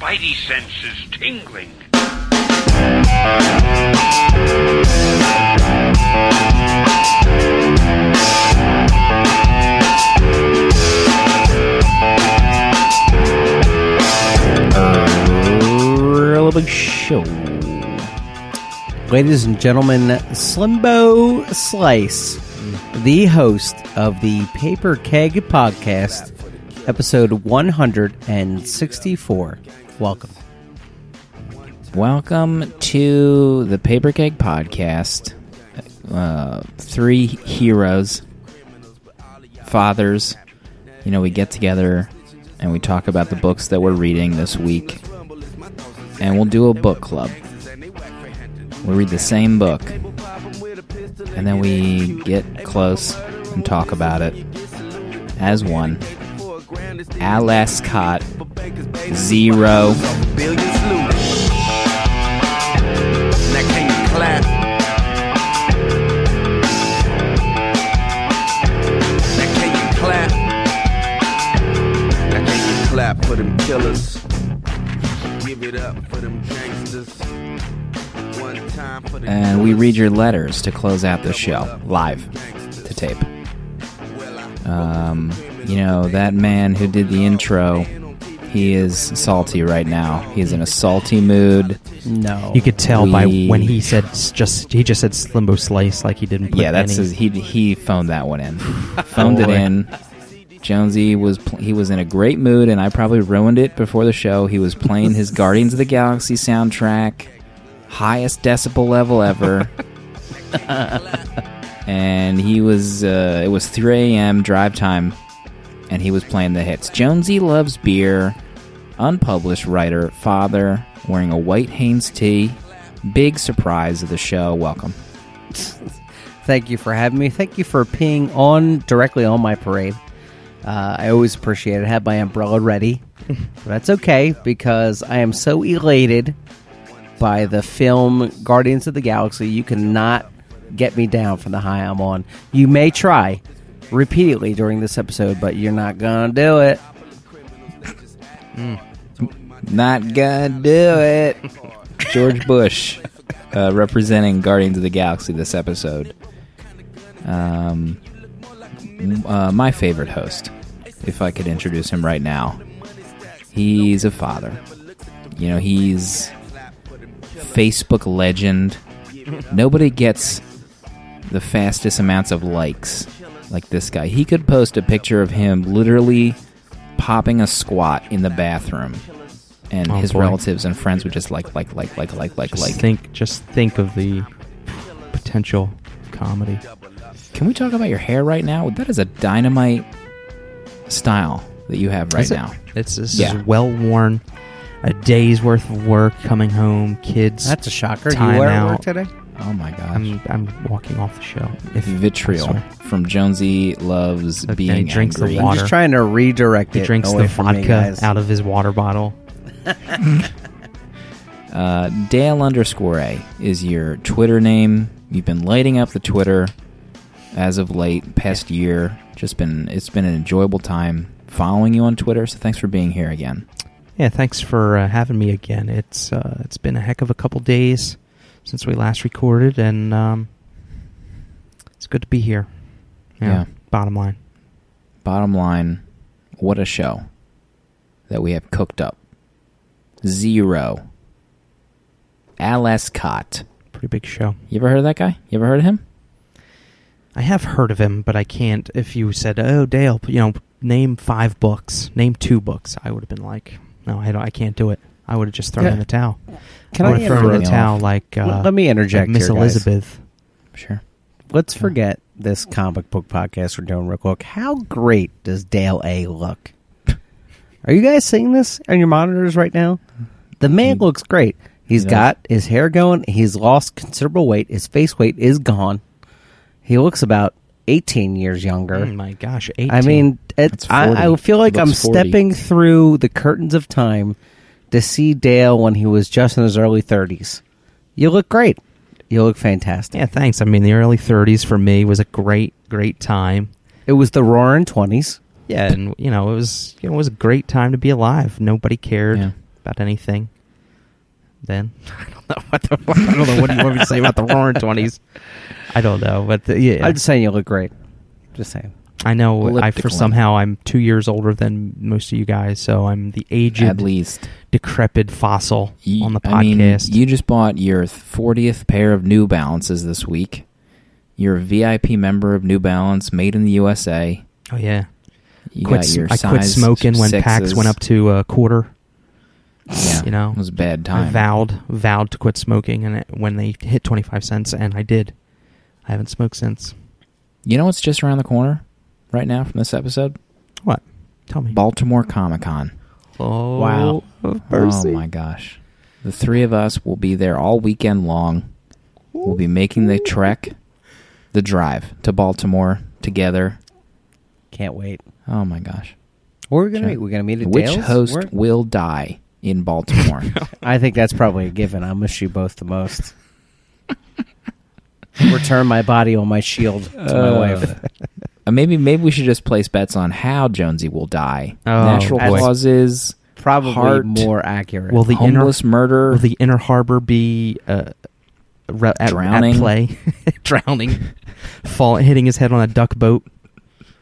spidey senses tingling. Show. Ladies and gentlemen, Slimbo Slice, the host of the Paper Keg Podcast, episode 164. Welcome. Welcome to the Paper Keg Podcast. Uh, three heroes, fathers. You know, we get together and we talk about the books that we're reading this week. And we'll do a book club. We read the same book. And then we get close and talk about it as one. Al zero. For them killers? Give it up for them gangsters. One time for the And we read your letters to close out the show live to tape. Um, you know, that man who did the intro, he is salty right now. He's in a salty mood. No. You could tell by We- when he said s- just he just said Slimbo Slice like he didn't. Put yeah, that's any, his, he he phoned that one in. phoned it boy. in. Jonesy was pl- he was in a great mood, and I probably ruined it before the show. He was playing his Guardians of the Galaxy soundtrack, highest decibel level ever, and he was uh, it was 3 a.m. drive time, and he was playing the hits. Jonesy loves beer, unpublished writer, father, wearing a white Hanes tee. Big surprise of the show. Welcome. Thank you for having me. Thank you for peeing on directly on my parade. Uh, I always appreciate it. I have my umbrella ready. But that's okay because I am so elated by the film Guardians of the Galaxy. You cannot get me down from the high I'm on. You may try repeatedly during this episode, but you're not gonna do it. Not gonna do it. George Bush uh, representing Guardians of the Galaxy this episode. Um, uh, my favorite host, if I could introduce him right now. He's a father. You know, he's Facebook legend. Nobody gets the fastest amounts of likes like this guy. He could post a picture of him literally popping a squat in the bathroom, and Oh, his boy. relatives and friends would just like, like, like, like, like, like, Just like. think, just think of the potential comedy. Can we talk about your hair right now? That is a dynamite style that you have right Is it? now. It's this Yeah. is well worn. A day's worth of work, coming home, kids. That's a shocker. Time you were at out. work today? Oh my gosh. I'm I'm walking off the show. If Vitriol from Jonesy loves Okay, being drinks the angry. I'm water. just trying to redirect He it drinks away the from me, vodka guys. out of his water bottle. Uh, Dale underscore A is your Twitter name. You've been lighting up the Twitter as of late, past year. Just been it's been an enjoyable time following you on Twitter. So thanks for being here again. Yeah, thanks for uh, having me again. It's uh, it's been a heck of a couple days since we last recorded, and um, it's good to be here. Yeah. Bottom line, Bottom line, what a show that we have cooked up. Zero. Al Escott. pretty big show. You ever heard of that guy? You ever heard of him? I have heard of him, but I can't. If you said, "Oh, Dale, you know, name five books, name two books," I would have been like, "No, I don't. I can't do it." I would have just thrown Yeah. in the towel. Can I I would in interrupt? the towel like uh, Let- let me interject like Miss here, guys. Elizabeth. Sure. Let's forget this comic book podcast we're doing real quick. How great does Dale A look? Are you guys seeing this on your monitors right now? The man He- looks great. He's he does. got his hair going. He's lost considerable weight. His face weight is gone. He looks about 18 years younger. Oh my gosh, 18. I mean, it, I, I feel like I'm 40. stepping through the curtains of time to see Dale when he was just in his early 30s. You look great. You look fantastic. yeah, thanks. I mean, the early 30s for me was a great, great time. It was the roaring 20s. Yeah, and you know, it was you know, it was a great time to be alive. Nobody cared. Yeah. about anything. Then I don't know what the, I don't know what do you want me to say about the Roaring Twenties. I don't know, but the, yeah, I'm just saying you look great. Just saying. I know. I for somehow I'm two years older than most of you guys, so I'm the aged, At least. decrepit fossil You- on the I mean, podcast. you just bought your 40th pair of New Balances this week. You're a VIP member of New Balance, made in the USA. oh yeah, You quit, got your I quit smoking when sixes. packs went up to a quarter. Yeah, you know, it was a bad time. I vowed vowed to quit smoking, and it, when they hit twenty five cents, and I did. I haven't smoked since. You know what's just around the corner right now from this episode? What? Tell me. Baltimore Comic Con. Oh, Wow. of mercy. Oh my gosh. The three of us will be there all weekend long. We'll be making the trek, the drive to Baltimore together. Can't wait. Oh my gosh. Where are we gonna meet? We're gonna meet at Which Dale's? host Where- will die in Baltimore? I think that's probably a given. I miss you both the most. Return my body on my shield to my Uh, wife. Uh, maybe maybe we should just place bets on how Jonesy will die. Oh, Natural boy. causes, Probably heart, more accurate. Will the inner homeless murder. will the inner harbor be uh, re- at, Drowning. at play? Drowning, fall, hitting his head on a duck boat.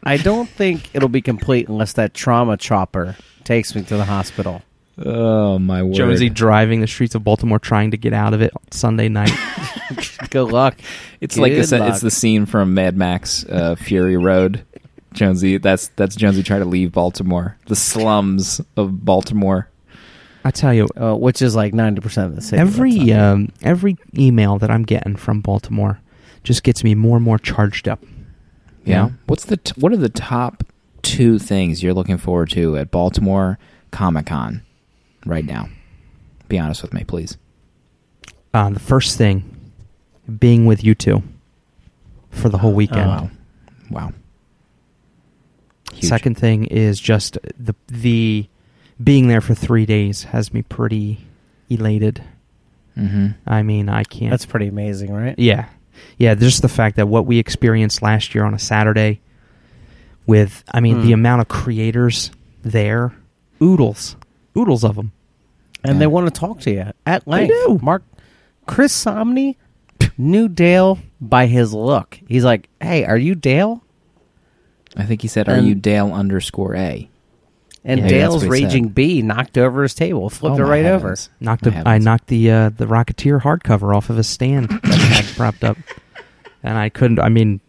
I don't think it'll be complete unless that trauma chopper takes me to the hospital. oh my word! Jonesy driving the streets of Baltimore, trying to get out of it Sunday night. Good luck. It's like Good this, it's the scene from Mad Max uh, Fury Road. Jonesy, that's that's Jonesy trying to leave Baltimore, the slums of Baltimore. I tell you, uh, which is like ninety percent of the city. every um, every email that I'm getting from Baltimore just gets me more and more charged up. You Yeah. know? What's the t- what are the top two things you're looking forward to at Baltimore Comic Con right now? Be honest with me, please. Uh, the first thing, being with you two for the whole weekend. Oh. Wow. Huge. Second thing is just the the being there for three days has me pretty elated. Mm-hmm. I mean, I can't. That's pretty amazing, right? yeah, yeah. Just the fact that what we experienced last year on a Saturday, with I mean Hmm. the amount of creators there, oodles, oodles of them. And Yeah. they want to talk to you at length. do. Mark Chris Samnee knew Dale by his look. He's like, "Hey, are you Dale?" I think he said, "Are And- you Dale underscore A?" And Yeah, that's Dale's what he raging said. bee knocked over his table, flipped Oh, it right heavens. Knocked My the, I knocked the uh, the Rocketeer hardcover off of his stand that I had propped up, and I couldn't. I mean,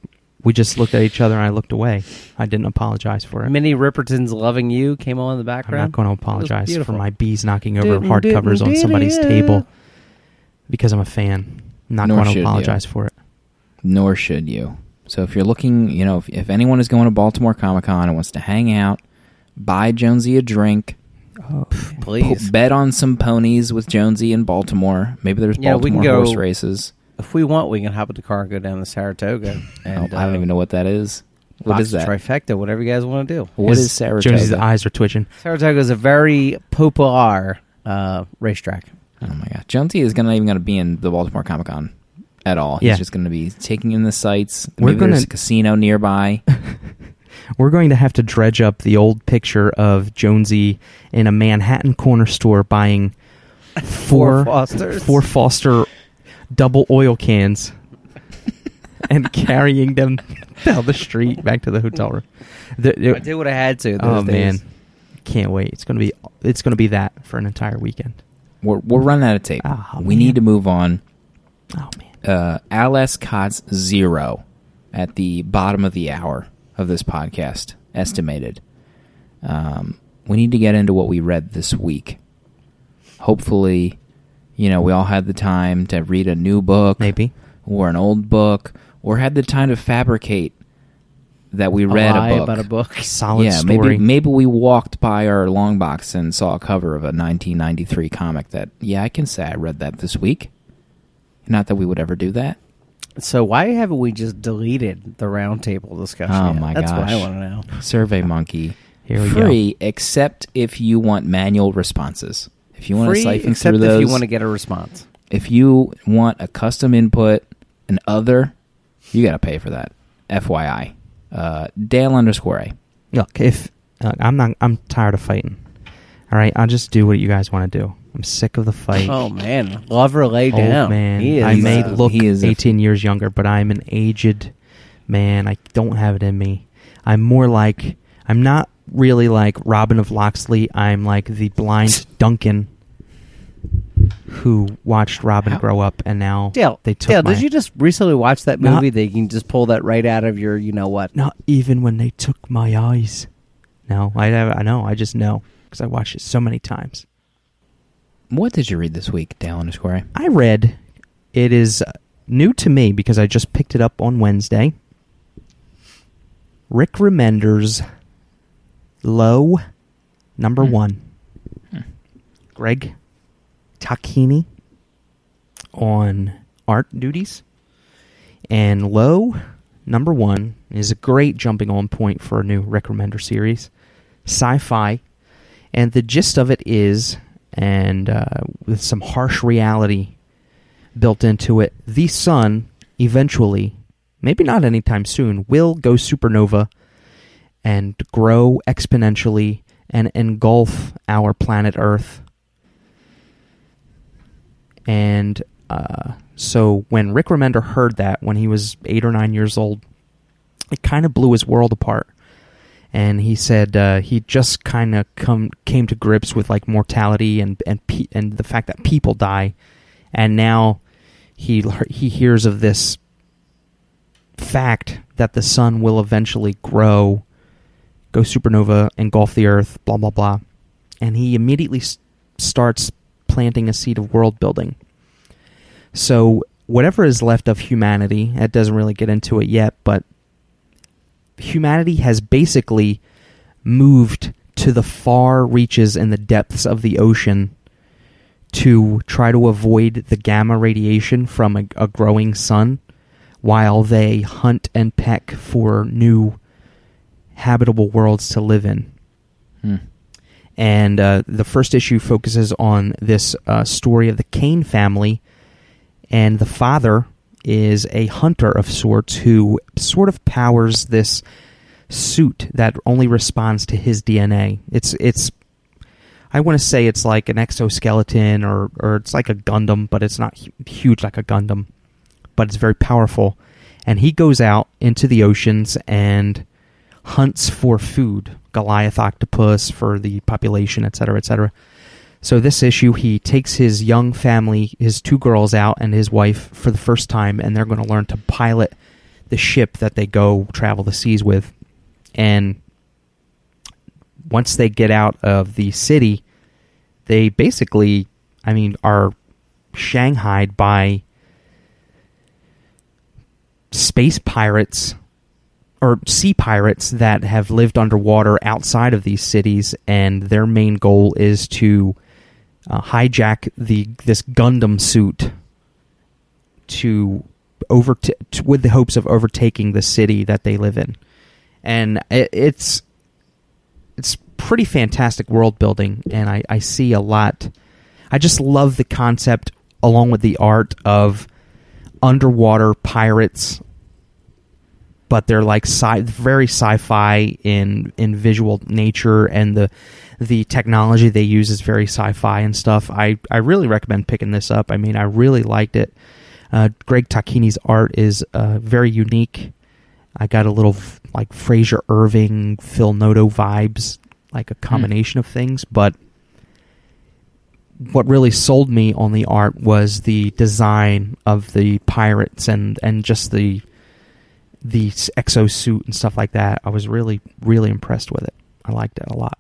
we just looked at each other and I looked away. I didn't apologize for it. Minnie Riperton's "Loving You" came on in the background. I'm background. not going to It was apologize for beautiful. my bees knocking over Didn't, hardcovers didn't, on somebody's didn't. table because I'm a fan. I'm not Nor going should to you. apologize for it. Nor should you. So if you're looking, you know, if, if anyone is going to Baltimore Comic Con and wants to hang out, buy Jonesy a drink, Oh, Please, po- bet on some ponies with Jonesy in Baltimore. Maybe there's Yeah, we Baltimore can go- horse races. if we want, we can hop in the car and go down to Saratoga. And Oh, I don't uh, even know what that is. What box is that? trifecta, whatever you guys want to do. What His- is Saratoga? Jonesy's eyes are twitching. Saratoga is a very popular uh, racetrack. Oh my god, Jonesy is gonna even going to be in the Baltimore Comic Con at all. He's just going to be taking in the sights. We're Maybe there's gonna- a casino nearby. We're going to have to dredge up the old picture of Jonesy in a Manhattan corner store buying four Four Fosters. four Foster double oil cans and carrying them down the street back to the hotel room. The- I did what I had to. Those oh man, can't wait! It's gonna be it's gonna be that for an entire weekend. We're we're running out of tape. Oh, we man. need to move on. Oh man, uh, Alice Cots zero at the bottom of the hour of this podcast, estimated. Um, we need to get into what we read this week. Hopefully, you know, we all had the time to read a new book, maybe. or an old book, or had the time to fabricate that we read lie a book. about a book. Solid yeah, story. maybe maybe we walked by our long box and saw a cover of a 1993 comic that yeah, I can say I read that this week. Not that we would ever do that. So why haven't we just deleted the roundtable discussion? Oh, yet? my That's what I want to know. Survey Monkey. Here we Free, except if you want manual responses. If you want Free, to siphon except through if those, you want to get a response. if you want a custom input and other, you got to pay for that. FYI, uh, Dale underscore A. Look, if uh, I'm not, I'm tired of fighting. All right, I'll just do what you guys want to do. I'm sick of the fight. Oh man, love or lay Old down. man. He is, I may uh, look he is a- 18 years younger, but I'm an aged man. I don't have it in me. I'm more like I'm not really like Robin of Locksley. I'm like the blind Duncan who watched Robin How- grow up, and now Dale, they took Dale, my, did you just recently watch that Not- movie? that you can just pull that right out of your, you know what? Not even when they took my eyes. No, I I know. I just know because I watched it so many times. What did you read this week, Dale underscore? I read. It is uh, new to me because I just picked it up on Wednesday. Rick Remender's Low Number Hmm. One. Greg Tocchini on art duties. And Low Number One is a great jumping on point for a new Rick Remender series. Sci fi. And the gist of it is, and uh, with some harsh reality built into it, the sun eventually, maybe not anytime soon, will go supernova and grow exponentially and engulf our planet Earth. And uh, so when Rick Remender heard that when he was eight or nine years old, it kind of blew his world apart. And he said uh, he just kind of come came to grips with like mortality and and pe- and the fact that people die, and now he he hears of this fact that the sun will eventually grow, go supernova, engulf the Earth, blah blah blah, and he immediately s- starts planting a seed of world building. So whatever is left of humanity, it doesn't really get into it yet, but humanity has basically moved to the far reaches and the depths of the ocean to try to avoid the gamma radiation from a, a growing sun while they hunt and peck for new habitable worlds to live in. Hmm. And uh, the first issue focuses on this uh, story of the Caine family, and the father is a hunter of sorts who sort of powers this suit that only responds to his DNA. It's it's I want to say it's like an exoskeleton or or it's like a Gundam, but it's not huge like a Gundam, but it's very powerful. And he goes out into the oceans and hunts for food, Goliath octopus for the population, etc., etc. So this issue, he takes his young family, his two girls out and his wife for the first time, and they're going to learn to pilot the ship that they go travel the seas with. And once they get out of the city, they basically, I mean, are shanghaied by space pirates or sea pirates that have lived underwater outside of these cities, and their main goal is to uh, hijack the this Gundam suit to over with the hopes of overtaking the city that they live in, and it, it's it's pretty fantastic world building, and I, I see a lot. I just love the concept along with the art of underwater pirates but they're like sci- very sci-fi in in visual nature and the the technology they use is very sci-fi and stuff. I I really recommend picking this up. I mean, I really liked it. Uh, Greg Tocchini's art is uh, very unique. I got a little like Frazer Irving, Phil Noto vibes, like a combination of things. But what really sold me on the art was the design of the pirates and and just the the exo suit and stuff like that. I was really, really impressed with it. I liked it a lot.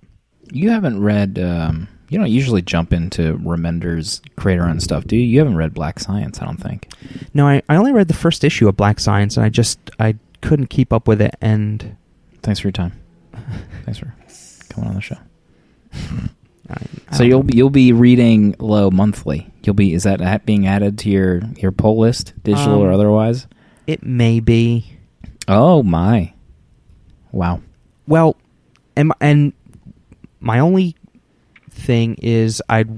You haven't read. Um, you don't usually jump into Remender's creator and stuff, do you? You haven't read Black Science, I don't think. No, I, I only read the first issue of Black Science, and I just I couldn't keep up with it. And Thanks for your time. Thanks for coming on the show. I, So you'll be you'll be reading Low monthly. You'll be is that being added to your your pull list, digital or Um, otherwise? It may be. Oh my! Wow. Well, and and my only thing is I'd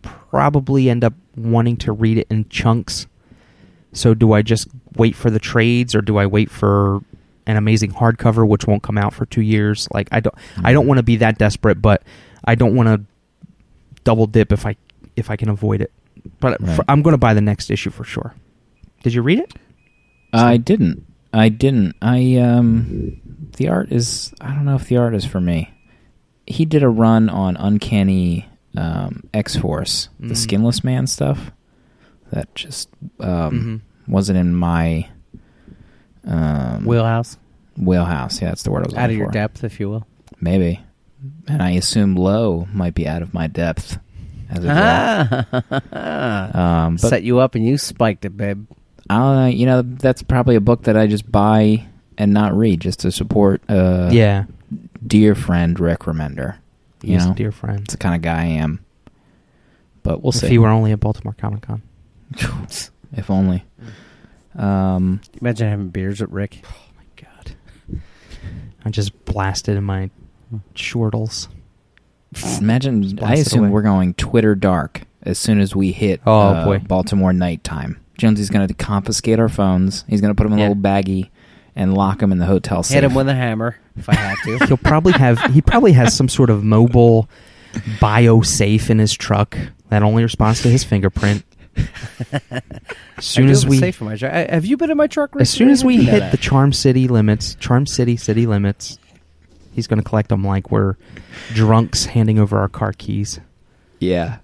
probably end up wanting to read it in chunks. So do I just wait for the trades or do I wait for an amazing hardcover which won't come out for 2 years? Like I don't I don't mm-hmm. want to be that desperate, but I don't want to double dip if I if I can avoid it. But Right. for, I'm going to buy the next issue for sure. Did you read it? I didn't. I didn't. I um the art is I don't know if the art is for me. He did a run on Uncanny um X Force, the Mm. skinless man stuff. That just um Mhm. wasn't in my um Wheelhouse. wheelhouse. Yeah, that's the word I was Out of your for. depth, if you will. Maybe. And I assume low might be out of my depth as. Um but Set you up and you spiked it, babe. Uh, you know, that's probably a book that I just buy and not read just to support uh yeah, dear friend Rick Remender. You he's know, a dear friend. it's the kind of guy I am. But we'll if see. If he were only at Baltimore Comic Con. if only. Um, Imagine having beers with Rick. Oh my god! I just blasted in my shortles. imagine. I assume away. we're going Twitter dark as soon as we hit. Oh, uh, boy. Baltimore nighttime. Jonesy's going to confiscate our phones. He's going to put them in Yeah. a little baggie and lock them in the hotel safe. Hit him with a hammer if I have to. He'll probably have. He probably has some sort of mobile bio safe in his truck that only responds to his fingerprint. As soon I as we, safe in my truck. Have you been in my truck? as soon as we I didn't know hit that. the Charm City limits, Charm City city limits, he's going to collect them like we're drunks handing over our car keys. yeah.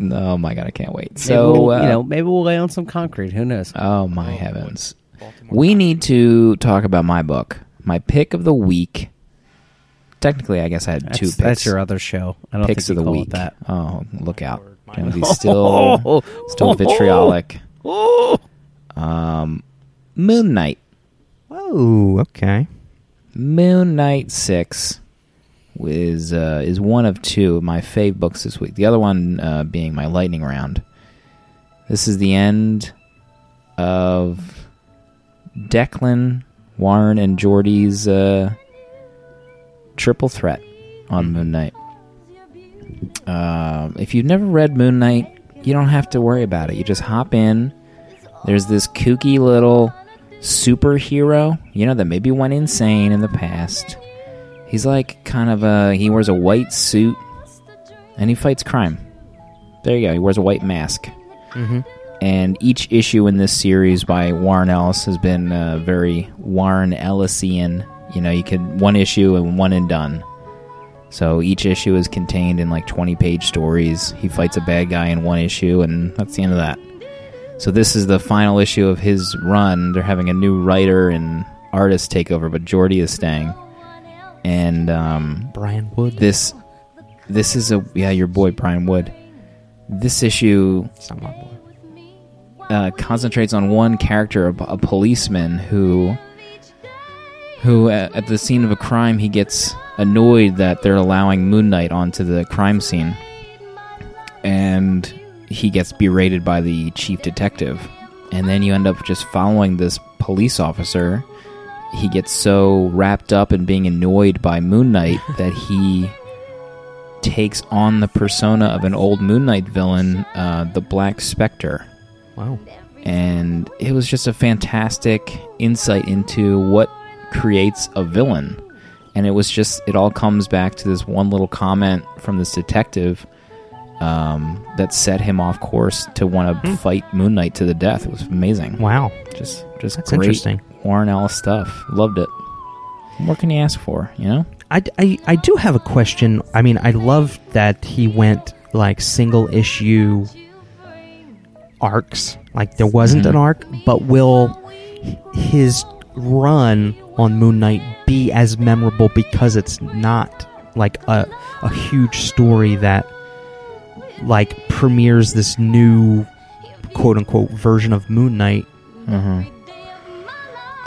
Oh my god, I can't wait. Maybe So we'll, uh, you know, maybe we'll lay on some concrete. Who knows? Oh my heavens. We need to talk about my book. My pick of the week. Technically, I guess I had that's, two picks. That's your other show. I don't picks think of the week. that. Oh, look out. My Jonesy's lord. still still vitriolic. Oh, Um Moon Knight. Oh, okay. Moon Knight 6 is uh, is one of two of my fave books this week. The other one uh, being my lightning round. This is the end of Declan, Warren, and Jordie's uh, triple threat on Moon Knight. Um, if you've never read Moon Knight, you don't have to worry about it. You just hop in. There's this kooky little superhero, you know, that maybe went insane in the past. He's like kind of a. He wears a white suit and he fights crime. There you go. He wears a white mask. Mm-hmm. And each issue in this series by Warren Ellis has been uh, very Warren Ellisian. You know, you could one issue and one and done. So each issue is contained in like 20 page stories. He fights a bad guy in one issue, and that's the end of that. So this is the final issue of his run. They're having a new writer and artist take over, but Jordie is staying. And um, Brian Wood. this this is a yeah, your boy Brian Wood. This issue It's not my boy. uh, concentrates on one character, a, a policeman who, who uh, at the scene of a crime, he gets annoyed that they're allowing Moon Knight onto the crime scene, and he gets berated by the chief detective, and then you end up just following this police officer. He gets so wrapped up in being annoyed by Moon Knight that he takes on the persona of an old Moon Knight villain, uh, the Black Spectre Wow. and it was just a fantastic insight into what creates a villain and it was just it all comes back to this one little comment from this detective um, that set him off course to want to fight Moon Knight to the death. It was amazing. Wow. Just just That's great interesting. Warren Ellis stuff. Loved it. What can you ask for? You know? I, I, I do have a question. I mean, I love that he went like single issue arcs. Like there wasn't Mhm. an arc, but will his run on Moon Knight be as memorable because it's not like a a huge story that like premieres this new quote unquote version of Moon Knight. Mm-hmm.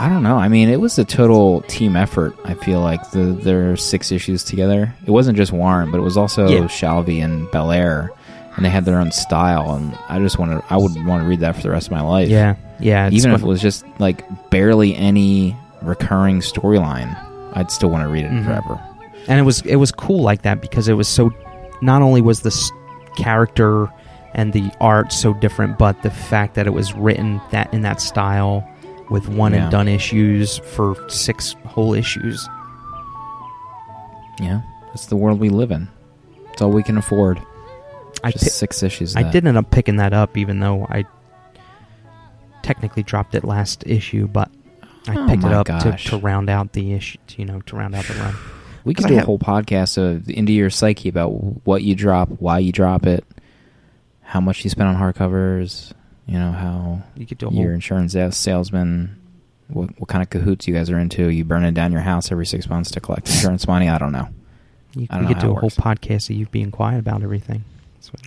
I don't know. I mean, it was a total team effort. I feel like the are six issues together. It wasn't just Warren, but it was also Yeah. Shalvey and Bellaire, and they had their own style. And I just wanted, I would want to read that for the rest of my life. Yeah, yeah. even if it was just like barely any recurring storyline, I'd still want to read it Mhm. forever. and it was it was cool like that because it was so not only was this character and the art so different but the fact that it was written that in that style with one Yeah. and done issues for six whole issues Yeah, that's the world we live in. It's all we can afford. I Just six issues. I did end up picking that up, even though I technically dropped it last issue, but I Oh picked it up to, to round out the issue. To, you know, to round out the run. We could 'Cause I do a have- whole podcast of into your psyche about what you drop, why you drop it, how much you spend on hardcovers. You know how You could do a your whole. insurance sales- salesman. What, what kind of cahoots you guys are into? You burning down your house every six months to collect insurance money? I don't know. You, I don't we know could how do it a whole podcast of you being quiet about everything.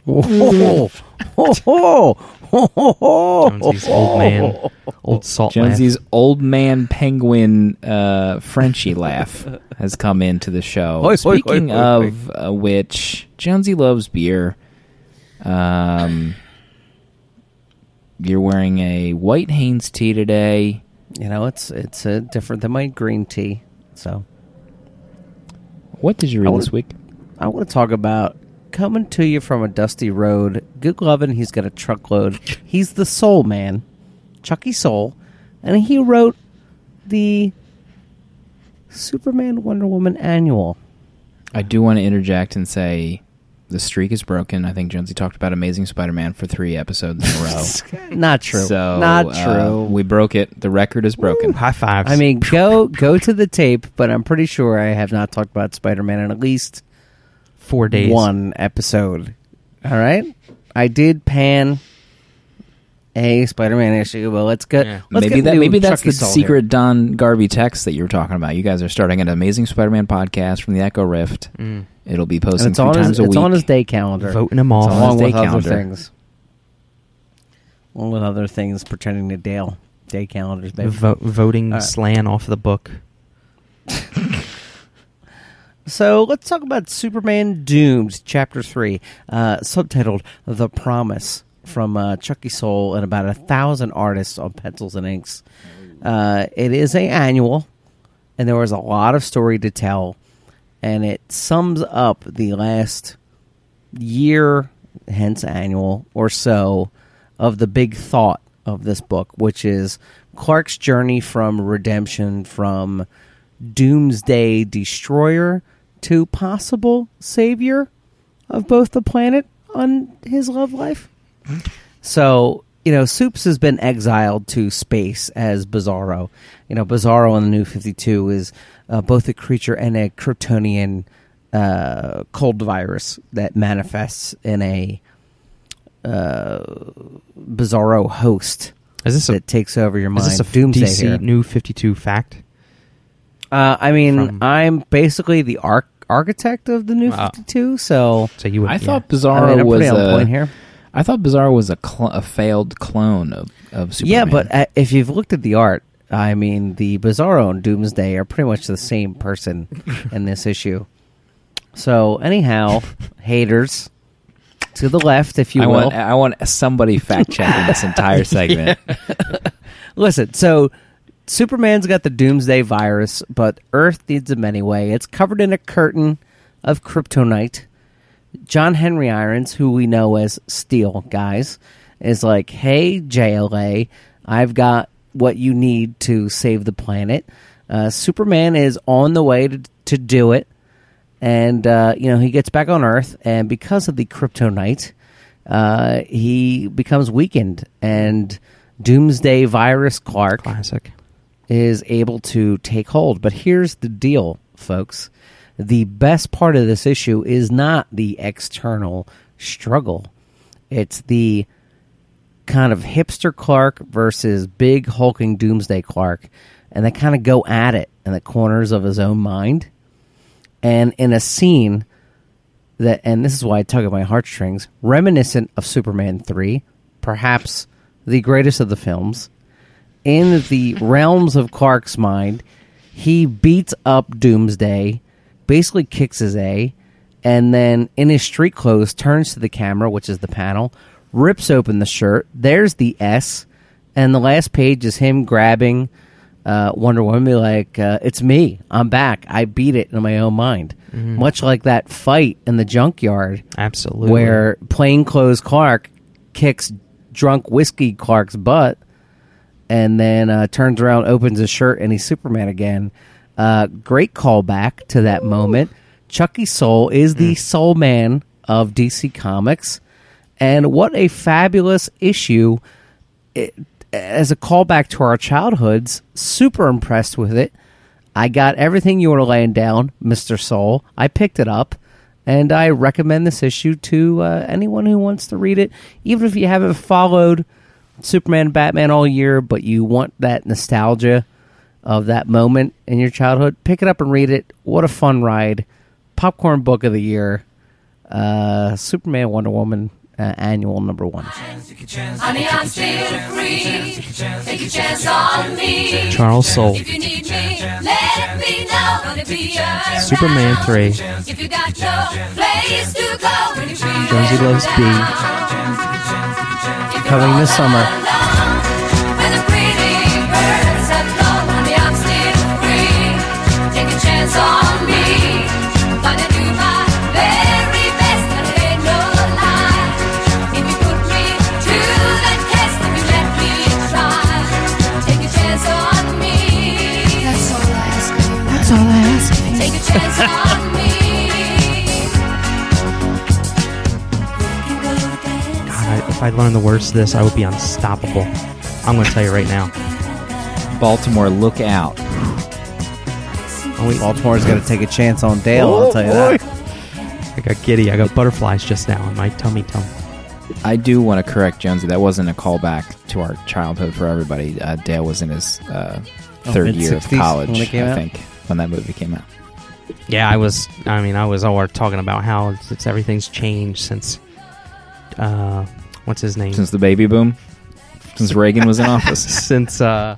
Oh, oh, oh, oh, oh, Jonesy's old man, old salt Jonesy's laugh. old man penguin uh, Frenchie laugh has come into the show. Hoi, hoi, Speaking hoi, hoi, of uh, which, Jonesy loves beer. Um, you're wearing a white Hanes tee today. You know, it's it's uh, different than my green tea. So What did you read would- this week? I want to talk about coming to you from a dusty road. Good loving. He's got a truckload. He's the Soul Man, Chucky Soule, and he wrote the Superman Wonder Woman annual. I do want to interject and say the streak is broken. I think Jonesy talked about Amazing Spider-Man for three episodes in a row. Not true. So Not uh, true. we broke it. The record is broken. High fives. I mean, go go to the tape, but I'm pretty sure I have not talked about Spider-Man in at least four days. one episode. All right, I did pan a Spider-Man issue, but let's get Yeah. let's maybe get that new maybe that's Chucky the secret here. Don Garvey text that you were talking about. You guys are starting an Amazing Spider-Man podcast from the Echo Rift. Mm. It'll be And posting it's three on his times a it's week. on his day calendar, Voting them off. on along his day with other things, along with other things pretending to Dale day calendars. Baby. Vo- voting All right. Slan off the book. So let's talk about Superman Doomed, Chapter 3, uh, subtitled The Promise, from uh, Chucky Soule and about a thousand artists on pencils and inks. Uh, it is a annual, and there was a lot of story to tell, and it sums up the last year, hence annual, or so, of the big thought of this book, which is Clark's journey from redemption from doomsday destroyer to possible savior of both the planet on his love life. So, you know, Soups has been exiled to space as Bizarro. You know, Bizarro in the New 52 is uh, both a creature and a Kryptonian uh, cold virus that manifests in a uh, Bizarro host Is this a that takes over your mind? is this a Doomsday DC here. New Fifty Two fact? Uh, I mean, From- I'm basically the arch- architect of the new Wow. 52, so So you would. I yeah. thought Bizarro mean, I'm was on a, point here. I thought Bizarro was a, cl- a failed clone of, of Superman. Yeah, but uh, if you've looked at the art, I mean, the Bizarro and Doomsday are pretty much the same person in this issue. So, anyhow, haters to the left, if you I will. want I want somebody fact checking this entire segment. Listen, so Superman's got the Doomsday virus, but Earth needs him anyway. It's covered in a curtain of kryptonite. John Henry Irons, who we know as Steel, guys, is like, hey, JLA, I've got what you need to save the planet. Uh, Superman is on the way to, to do it. And, uh, you know, he gets back on Earth, and because of the kryptonite, uh, he becomes weakened. And Doomsday Virus Clark classic. is able to take hold. But here's the deal, folks. The best part of this issue is not the external struggle, it's the kind of hipster Clark versus big hulking Doomsday Clark. And they kind of go at it in the corners of his own mind. And in a scene that, and this is why I tug at my heartstrings, reminiscent of Superman 3, perhaps the greatest of the films in the realms of Clark's mind, he beats up Doomsday, basically kicks his A, and then in his street clothes turns to the camera, which is the panel, rips open the shirt. There's the S, and the last page is him grabbing uh, Wonder Woman, be like, uh, "It's me. I'm back. I beat it in my own mind." Much like that fight in the junkyard Absolutely. where plainclothes Clark kicks drunk whiskey Clark's butt and then uh, turns around, opens his shirt, and he's Superman again. Uh, great callback to that moment. Chucky Soule is the soul man of DC Comics. And what a fabulous issue. It, as a callback to our childhoods, super impressed with it. I got everything you were laying down, Mr. Soule. I picked it up, and I recommend this issue to uh, anyone who wants to read it, even if you haven't followed Superman, Batman all year, but you want that nostalgia of that moment in your childhood. Pick it up and read it. What a fun ride! Popcorn book of the year. Uh, Superman, Wonder Woman, uh, annual number one. Honey, I'm still free. Take a chance on me. Charles Soule. If you need me, let me know. Gonna be around. Superman 3. If you got no place to go, when you Jonesy Loves B. If you're Coming all this summer. I learned the words to this, I would be unstoppable. I'm going to tell you right now. Baltimore, look out. Oh, wait, Baltimore's going to take a chance on Dale. I'll tell you that. I got giddy. I got butterflies just now in my tummy tum. I do want to correct Jonesy. That wasn't a callback to our childhood for everybody. Uh, Dale was in his uh, Oh, third year of mid-sixties college, when it came I out? think, when that movie came out. Yeah, I was. I mean, I was all talking about how it's, it's everything's changed since. Uh, what's his name? Since the baby boom, since Reagan was in office. since uh,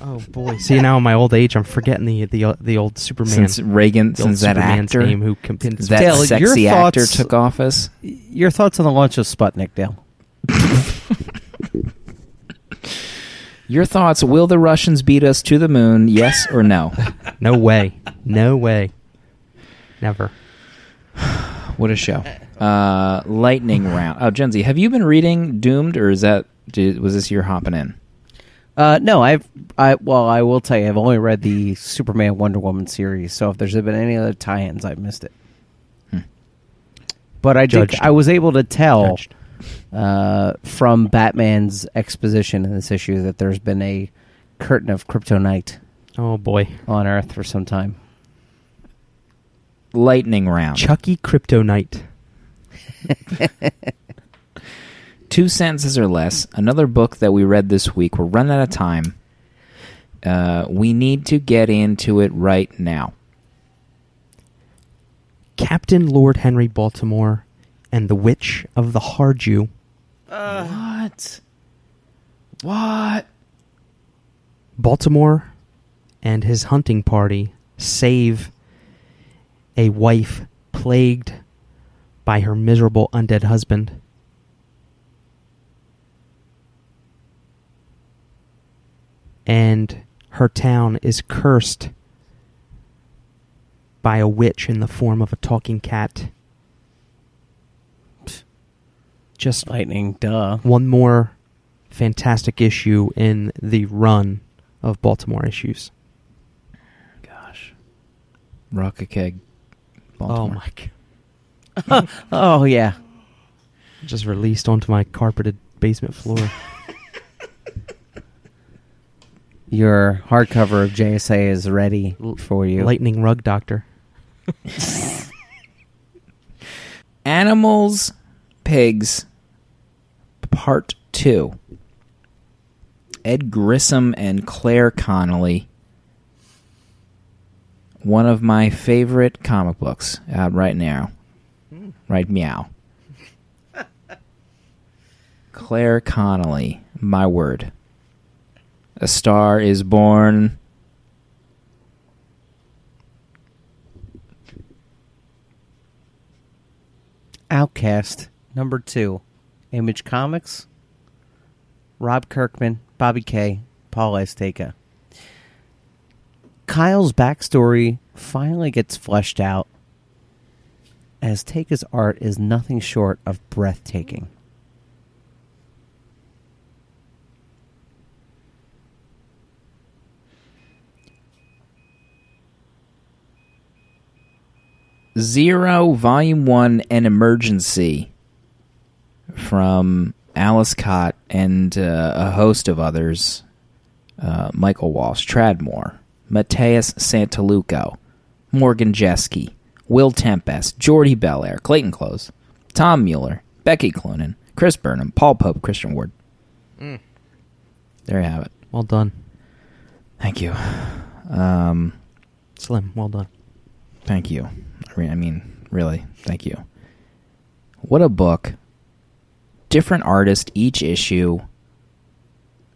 oh boy, see now in my old age, I'm forgetting the the the old Superman. Since Reagan, the old since that Superman's actor, name who convinced that Dale, your sexy actor thoughts- took office. Your thoughts on the launch of Sputnik, Dale? Your thoughts? Will the Russians beat us to the moon? Yes or no? No way, no way, never. what a show! Uh, lightning round. Oh, Gen Z, have you been reading Doomed, or is that did, was this your hopping in? Uh, no, I've I well, I will tell you, I've only read the Superman Wonder Woman series. So if there's been any other tie-ins, I've missed it. But I did. I was able to tell uh, from Batman's exposition in this issue that there's been a curtain of kryptonite Oh boy, on Earth for some time. Lightning round. Chucky Kryptonite. Two sentences or less. Another book that we read this week. We're running out of time. Uh, we need to get into it right now. Captain Lord Henry Baltimore and the Witch of the Harju what? What? Baltimore and his hunting party save a wife plagued by her miserable undead husband. And her town is cursed by a witch in the form of a talking cat. Just Lightning, duh. one more fantastic issue in the run of Baltimore issues. Gosh. Rock a keg. Baltimore. Oh my god. Oh yeah, Just released onto my carpeted basement floor. your hardcover of JSA is ready for you. Lightning rug doctor. Animals, Pigs, Part 2. Ed Grissom and Claire Connolly. One of my favorite comic books out right now. Right meow. Claire Connolly, my word. A star is born. Outcast number two, Image Comics. Rob Kirkman, Bobby Kay, Paul Azaceta. Kyle's backstory finally gets fleshed out as Taika's art is nothing short of breathtaking. Zero, Volume 1, An Emergency from Ales Kot and uh, a host of others uh, Michael Walsh, Tradd Moore, Mateus Santolouco, Morgan Jeske, Will Tempest, Jordie Bellaire, Clayton Cowles, Tom Muller, Becky Cloonan, Chris Burnham, Paul Pope, Christian Ward. There you have it. Well done, Thank you. Um, Slim. Well done. Thank you. I mean, really, thank you. What a book. Different artist each issue.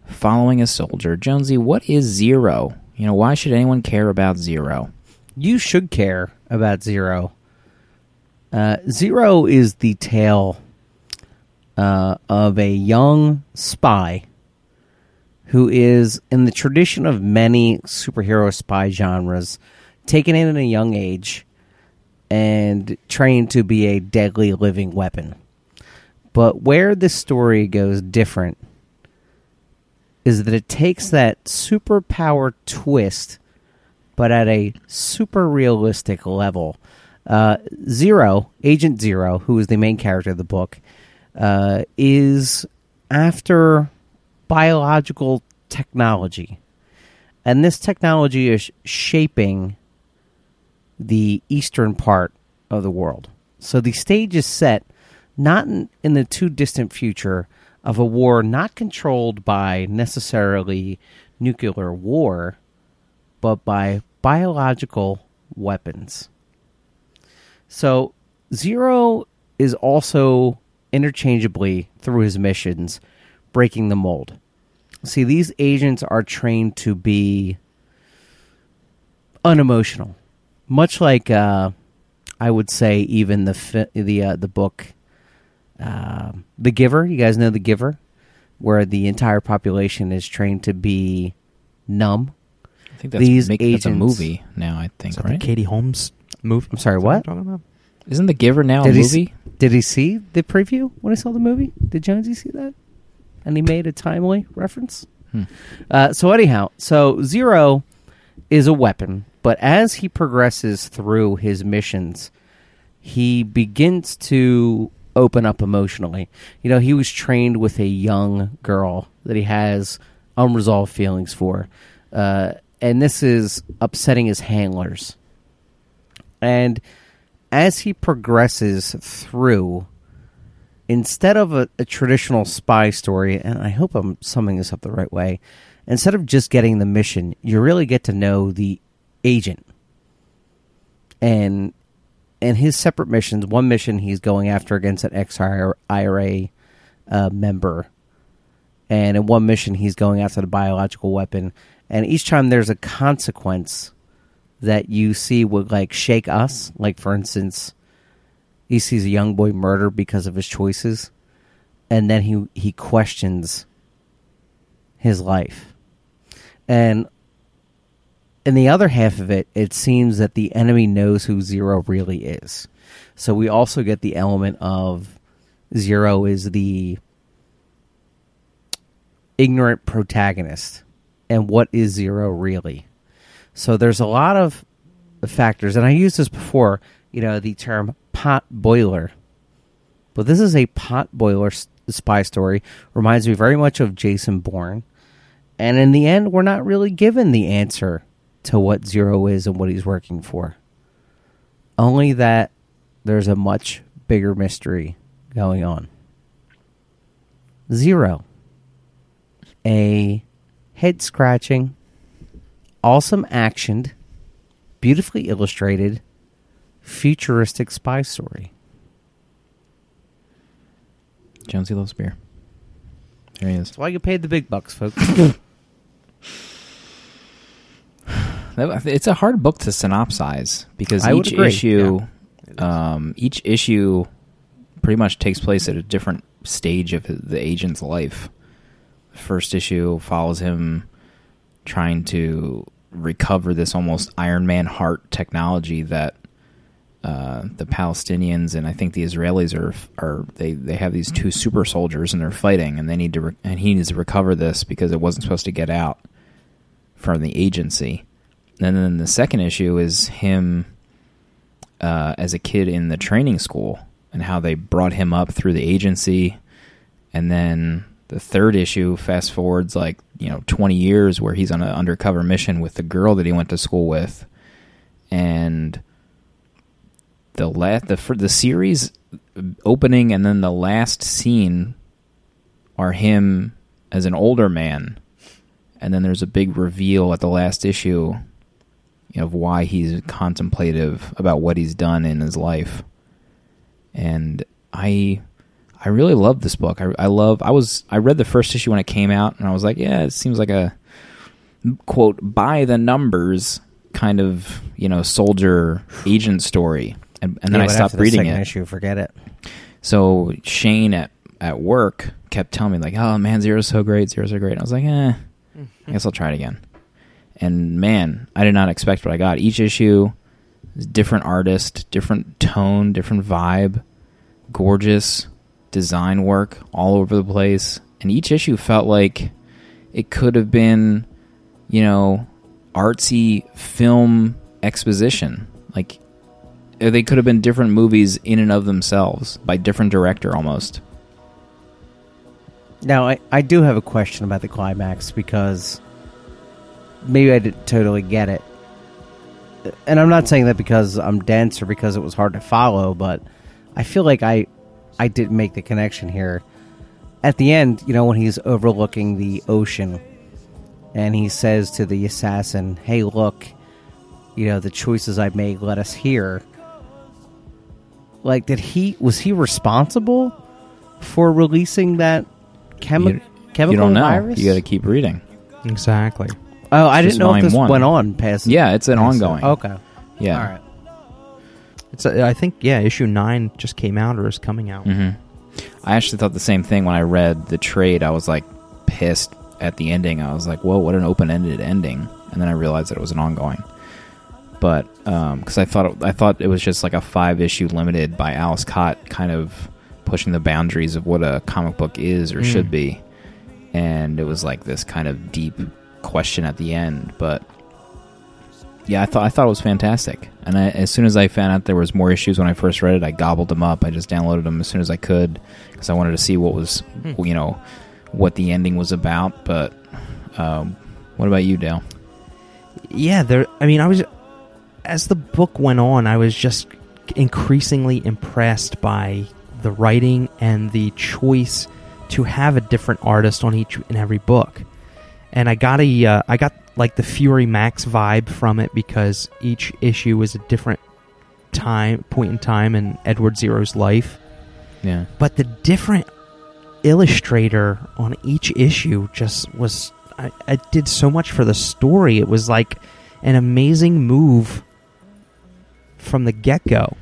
Following a soldier. Jonesy, what is Zero? You know, why should anyone care about Zero? You should care about Zero. Uh, Zero is the tale uh, of a young spy who is, in the tradition of many superhero spy genres, taken in at a young age and trained to be a deadly living weapon. But where this story goes different is that it takes that superpower twist, but at a super realistic level. Uh, Zero, Agent Zero, who is the main character of the book, uh, is after biological technology. And this technology is shaping the eastern part of the world. So the stage is set not in, in the too distant future of a war not controlled by necessarily nuclear war, but by biological weapons. So Zero is also interchangeably through his missions breaking the mold. See, these agents are trained to be unemotional, much like uh, I would say even the fi- the uh, the book uh, The Giver. You guys know The Giver, where the entire population is trained to be numb. I think that's, These make, that's a movie now, I think, Is that right? the Katie Holmes movie? I'm sorry, Is that what? you're talking about? Isn't The Giver now Did a he movie? see, did he see the preview when he saw the movie? Did Jonesy see that? And he made a timely reference. Hmm. Uh, so anyhow, so Zero is a weapon, but as he progresses through his missions, he begins to open up emotionally. You know, he was trained with a young girl that he has unresolved feelings for, uh, and this is upsetting his handlers. And as he progresses through, instead of a, a traditional spy story, and I hope I'm summing this up the right way, instead of just getting the mission, you really get to know the agent and and his separate missions. One mission he's going after against an ex IRA uh, member, and in one mission he's going after the biological weapon. And each time there's a consequence that you see would like shake us. Like for instance, he sees a young boy murdered because of his choices, and then he he questions his life. And in the other half of it, it seems that the enemy knows who Zero really is. So we also get the element of Zero is the ignorant protagonist. And what is Zero really? So there's a lot of factors, and I used this before, you know, the term pot boiler. But this is a pot boiler spy story. Reminds me very much of Jason Bourne. And in the end, we're not really given the answer to what Zero is and what he's working for. Only that there's a much bigger mystery going on. Zero. A head scratching, awesome actioned, beautifully illustrated, futuristic spy story. Jonesy loves beer. There he is. That's why you paid the big bucks, folks. That- It's a hard book to synopsize because I each agree, issue, um, each issue, pretty much takes place at a different stage of the agent's life. The first issue follows him trying to recover this almost Iron Man heart technology that uh, the Palestinians and I think the Israelis are are they they have these two super soldiers and they're fighting and they need to re- and he needs to recover this because it wasn't supposed to get out from the agency. And then the second issue is him uh, as a kid in the training school and how they brought him up through the agency. And then the third issue fast forwards like you know 20 years where he's on an undercover mission with the girl that he went to school with. And the la- the for the series opening and then the last scene are him as an older man. And then there's a big reveal at the last issue of why he's contemplative about what he's done in his life and i i really love this book I, I love i was i read the first issue when it came out and i was like yeah it seems like a quote by the numbers kind of you know soldier agent story and, and then Yeah, i stopped after the reading second it Issue, forget it. so Shane at at work kept telling me like, "Oh man, Zero's so great, Zero's so great." And I was like, "Eh, I guess I'll try it again." And man, I did not expect what I got. Each issue, is different artist, different tone, different vibe, gorgeous design work all over the place, and each issue felt like it could have been, you know, artsy film exposition. Like uh, they could have been different movies in and of themselves by different director almost. Now, I, I do have a question about the climax because maybe I didn't totally get it. And I'm not saying that because I'm dense or because it was hard to follow, but I feel like I I didn't make the connection here. At the end, you know, when he's overlooking the ocean and he says to the assassin, "Hey, look, you know, the choices I made led us here." Like did he was he responsible for releasing that chemi- you, chemical you don't know. virus? You got to keep reading. Exactly. Oh, I didn't know if volume this one. went on past. Yeah, it's an past- ongoing. Okay. Yeah. All right. It's uh, I think yeah, issue nine just came out or is coming out. hmm I actually thought the same thing when I read the trade. I was like pissed at the ending. I was like, "Whoa, what an open-ended ending!" And then I realized that it was an ongoing. But because I thought I thought it was just like a five-issue limited by Ales Kot, kind of pushing the boundaries of what a comic book is or Mm. should be, and it was like this kind of deep question at the end. But yeah, I thought I thought it was fantastic. And I, as soon as I found out there was more issues when I first read it, I gobbled them up. I just downloaded them as soon as I could because I wanted to see what was, you know, what the ending was about. But um, what about you, Dale? yeah there i mean i was as the book went on i was just increasingly impressed by the writing and the choice to have a different artist on each and every book and i got a uh, i got like the fury max vibe from it because each issue was a different time point in time in edward zero's life. Yeah, but the different illustrator on each issue just was I, I did so much for the story. It was like an amazing move from the get-go.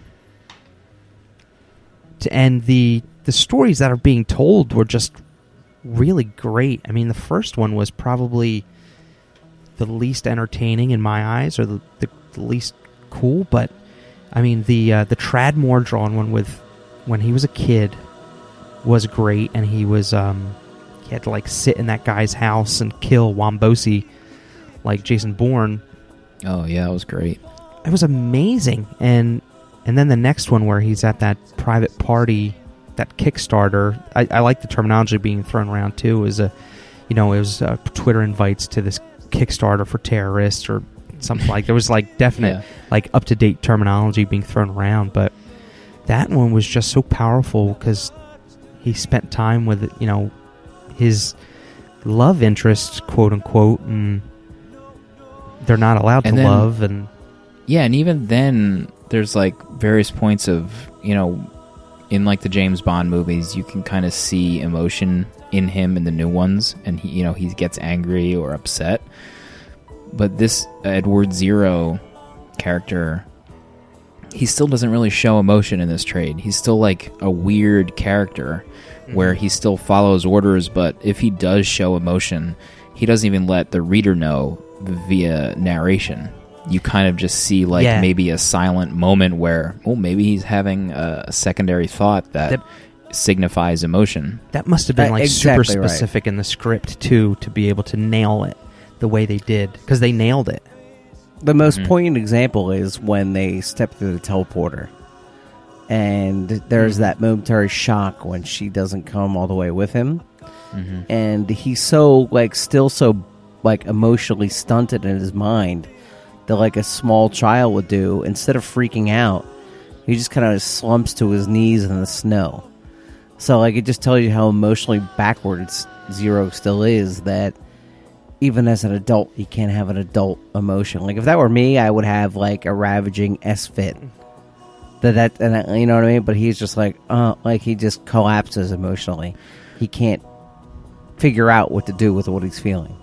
To, and the the stories that are being told were just really great i mean the first one was probably the least entertaining in my eyes or the, the, the least cool but i mean the uh, the Tradd Moore drawn one with when he was a kid was great, and he was um, he had to like sit in that guy's house and kill Wambosi like Jason Bourne. oh yeah, it was great. It was amazing, and and then the next one where he's at that private party, that Kickstarter. I, I like the terminology being thrown around too. Is a you know it was uh, Twitter invites to this Kickstarter for terrorists or something like there was like definite Yeah. like up to date terminology being thrown around, but that one was just so powerful because he spent time with you know his love interest, quote unquote, and they're not allowed And to then- love and Yeah, and even then, there's like various points of you know, in like the James Bond movies, you can kind of see emotion in him in the new ones, and he, you know, he gets angry or upset. But this Edward Zero character, he still doesn't really show emotion in this trade. He's still like a weird character mm-hmm. where he still follows orders, but if he does show emotion, he doesn't even let the reader know via narration. You kind of just see like Yeah. maybe a silent moment where, oh, maybe he's having a secondary thought that, That- signifies emotion. that must have been Uh, like super exactly right. specific in the script too to be able to nail it the way they did because they nailed it. The most Mhm. poignant example is when they step through the teleporter, and there's that momentary shock when she doesn't come all the way with him, and he's so like still so like emotionally stunted in his mind that like a small child would do instead of freaking out he just kind of slumps to his knees in the snow. So like it just tells you how emotionally backwards zero still is that even as an adult you can't have an adult emotion. Like if that were me i would have like a ravaging s fit that that and I- you know what i mean? But he's just like uh like he just collapses emotionally. He can't figure out what to do with what he's feeling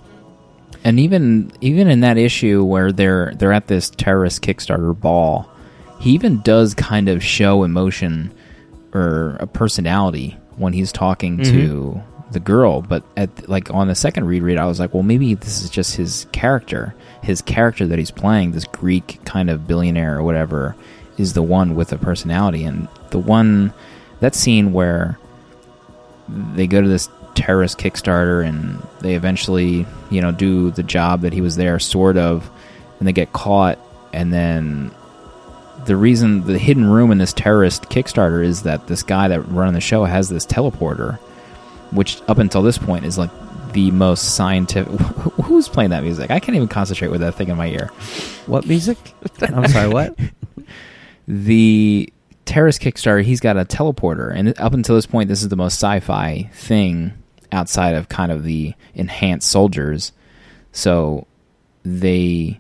And even even in that issue where they're they're at this terrorist Kickstarter ball, he even does kind of show emotion or a personality when he's talking to mm-hmm. the girl. But at like on the second read read, I was like, well, maybe this is just his character, his character that he's playing, this Greek kind of billionaire or whatever, is the one with a personality. And the one that scene where they go to this terrorist Kickstarter and they eventually, you know, do the job that he was there, sort of, and they get caught. And then the reason the hidden room in this terrorist Kickstarter is that this guy that running the show has this teleporter, which up until this point is like the most scientific. Who's playing that music? I can't even concentrate with that thing in my ear. what music i'm sorry what the terrorist Kickstarter, he's got a teleporter, and up until this point, this is the most sci-fi thing outside of kind of the enhanced soldiers. So they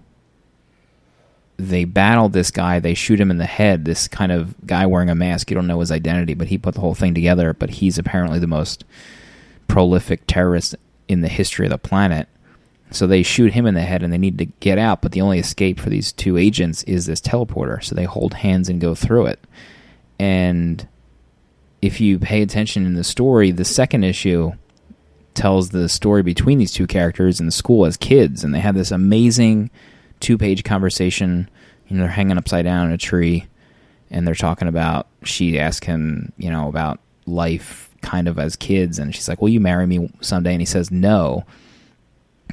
they battle this guy. They shoot him in the head. This kind of guy wearing a mask. You don't know his identity, but he put the whole thing together. But he's apparently the most prolific terrorist in the history of the planet. So they shoot him in the head and they need to get out, but the only escape for these two agents is this teleporter. So they hold hands and go through it. And if you pay attention in the story, the second issue tells the story between these two characters in the school as kids, and they have this amazing two page conversation. You know, they're hanging upside down in a tree, and they're talking about. She asks him, you know, about life kind of as kids, and she's like, "Will you marry me someday?" And he says, "No."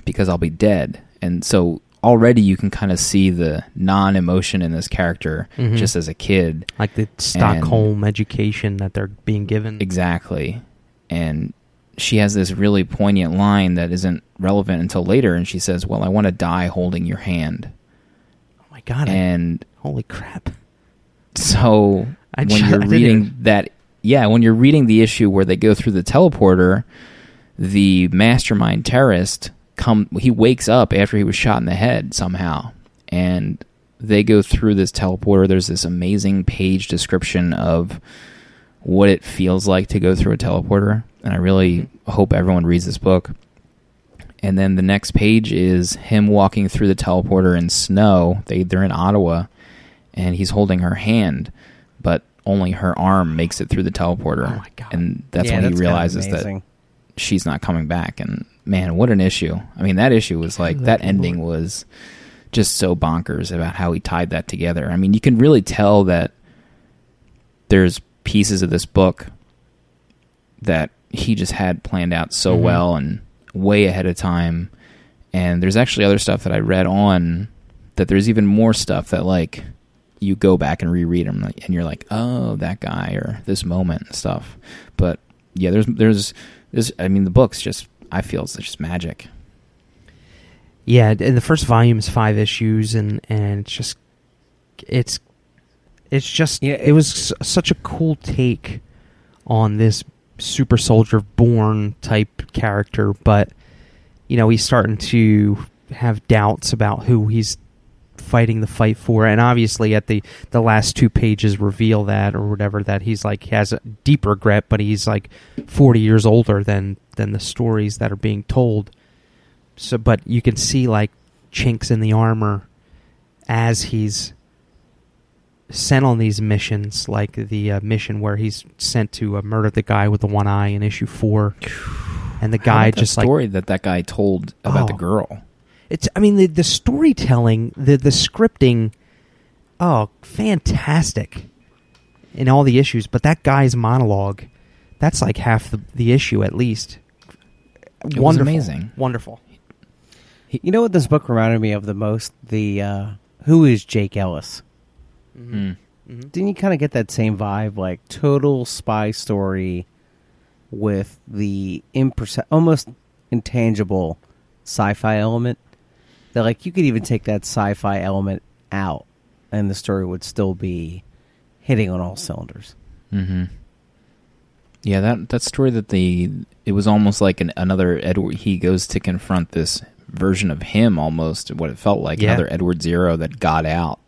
because I'll be dead. And so already you can kind of see the non emotion in this character Mhm. just as a kid. like the Stockholm education that they're being given. Exactly. And she has this really poignant line that isn't relevant until later. And she says, Well, I want to die holding your hand. Oh my god! I- And holy crap! so I when you're reading that, yeah, when you're reading the issue where they go through the teleporter, the mastermind terrorist come he wakes up after he was shot in the head somehow, and they go through this teleporter. There's this amazing page description of what it feels like to go through a teleporter, and I really mm-hmm. hope everyone reads this book. And then the next page is him walking through the teleporter in snow. They they're in Ottawa, and he's holding her hand, but only her arm makes it through the teleporter. Oh my God. And that's Yeah, when he realizes that she's not coming back. And man, what an issue! I mean, that issue was like that ending was just so bonkers about how he tied that together. I mean, you can really tell that there's pieces of this book that he just had planned out so Mhm. well and way ahead of time. And there's actually other stuff that I read on that there's even more stuff that like you go back and reread them and you're like, oh, that guy or this moment and stuff. But yeah, there's there's there's I mean the book's just I feel it's just magic. Yeah, and the first volume is five issues, and and it's just it's it's just Yeah, it was such a cool take on this super soldier Bourne type character, but you know he's starting to have doubts about who he's fighting the fight for, and obviously at the the last two pages reveal that or whatever that he's like has a deep regret, but he's like forty years older than than the stories that are being told. So but you can see like chinks in the armor as he's sent on these missions like the uh, mission where he's sent to uh, murder the guy with the one eye in issue 4 and the guy about that just like story that that guy told about the Oh. girl. it's i mean the the storytelling the the scripting oh fantastic in all the issues but that guy's monologue that's like half the the issue at least It was wonderful amazing. wonderful You know what this book reminded me of the most? The uh, who is Jake Ellis? Mm. didn't you kind of get that same vibe, like total spy story with the imperce- almost intangible sci-fi element? That like you could even take that sci-fi element out, and the story would still be hitting on all cylinders. Mm-hmm. Yeah, that that story that the it was almost like an, another Edward. He goes to confront this version of him, almost what it felt like Yeah. another Edward Zero that got out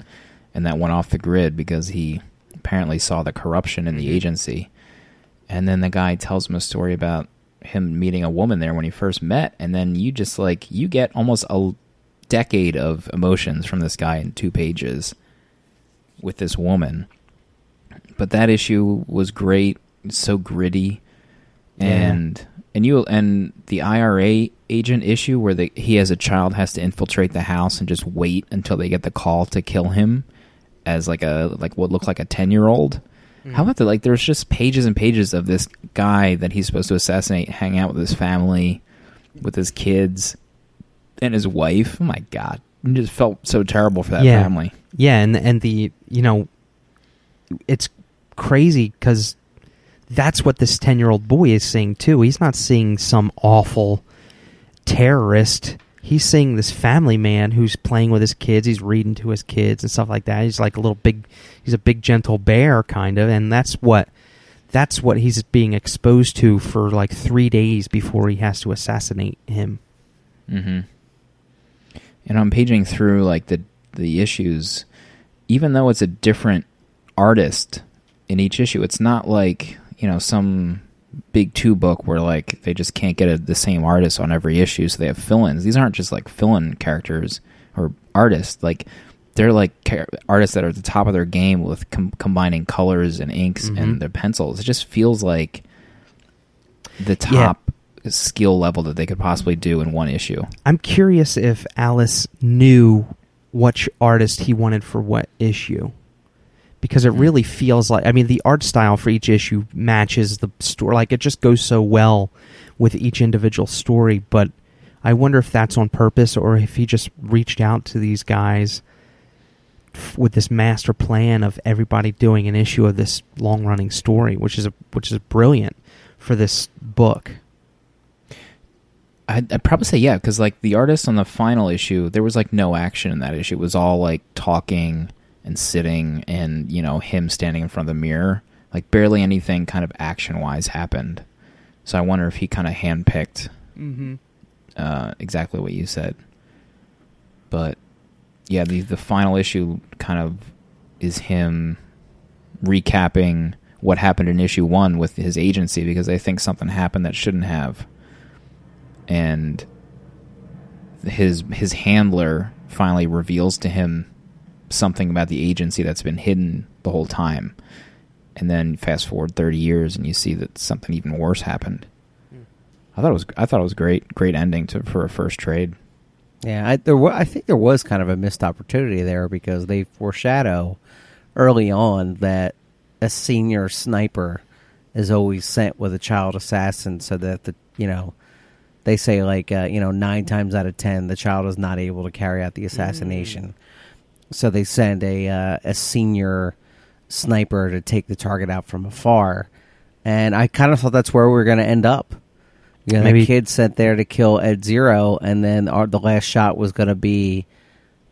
and that went off the grid because he apparently saw the corruption in the Mm-hmm. agency. And then the guy tells him a story about him meeting a woman there when he first met, and then you just like you get almost a decade of emotions from this guy in two pages with this woman but that issue was great so gritty and and you and the IRA agent issue where the he as a child has to infiltrate the house and just wait until they get the call to kill him as like a like what looked like a 10 year old hmm. how about that like there's just pages and pages of this guy that he's supposed to assassinate hang out with his family with his kids and his wife oh my god it just felt so terrible for that Yeah. family Yeah, and and the you know, it's crazy because that's what this ten year old boy is seeing too. He's not seeing some awful terrorist. He's seeing this family man who's playing with his kids. He's reading to his kids and stuff like that. He's like a little big. He's a big gentle bear kind of, and that's what that's what he's being exposed to for like three days before he has to assassinate him. Mm-hmm. And I'm paging through like the the issues, even though it's a different artist in each issue, it's not like you know some big two book where like they just can't get a, the same artist on every issue, so they have fill-ins. These aren't just like fill-in characters or artists, like. They're like char- artists that are at the top of their game with com- combining colors and inks Mhm. and their pencils. It just feels like the Yeah. top skill level that they could possibly do in one issue. I'm curious if Alice knew which artist he wanted for what issue. Because it hmm. really feels like I mean the art style for each issue matches the story like it just goes so well with each individual story, but I wonder if that's on purpose or if he just reached out to these guys f- with this master plan of everybody doing an issue of this long-running story, which is a, which is brilliant for this book. I'd, I'd probably say yeah, because like the artist on the final issue, there was like no action in that issue. It was all like talking and sitting, and you know him standing in front of the mirror. Like barely anything kind of action wise happened. So I wonder if he kind of handpicked Mm-hmm. uh, exactly what you said. But yeah, the the final issue kind of is him recapping what happened in issue one with his agency because they think something happened that shouldn't have, and his his handler finally reveals to him something about the agency that's been hidden the whole time. And then fast forward 30 years and you see that something even worse happened. I thought it was I thought it was great great ending to for a first trade. Yeah, I, there wa- I think there was kind of a missed opportunity there because they foreshadow early on that a senior sniper is always sent with a child assassin, so that the you know they say like uh, you know nine times out of ten the child is not able to carry out the assassination, so they send a uh, a senior sniper to take the target out from afar, and I kind of thought that's where we were going to end up. You know, Maybe- the kid sent there to kill Ed Zero, and then our, the last shot was going to be,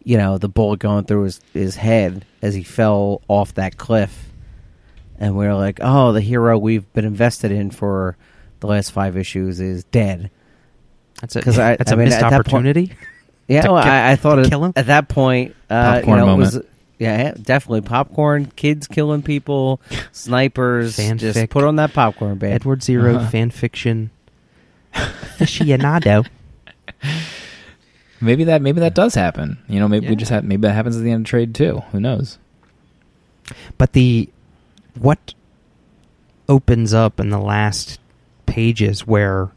you know, the bullet going through his, his head as he fell off that cliff. And we are like, oh, the hero we've been invested in for the last five issues is dead. That's a, that's I a mean, missed that point- opportunity. Yeah, To well, kill- I, I thought it, kill him? at that point, uh, you Popcorn know, it was yeah, definitely popcorn. Kids killing people, snipers. Fanfic. Just put on that popcorn, babe. Edward 0 Uh-huh. fan fiction aficionado. Maybe that maybe that does happen. You know, maybe we just have maybe that happens at the end of trade too. Who knows? But the what opens up in the last pages where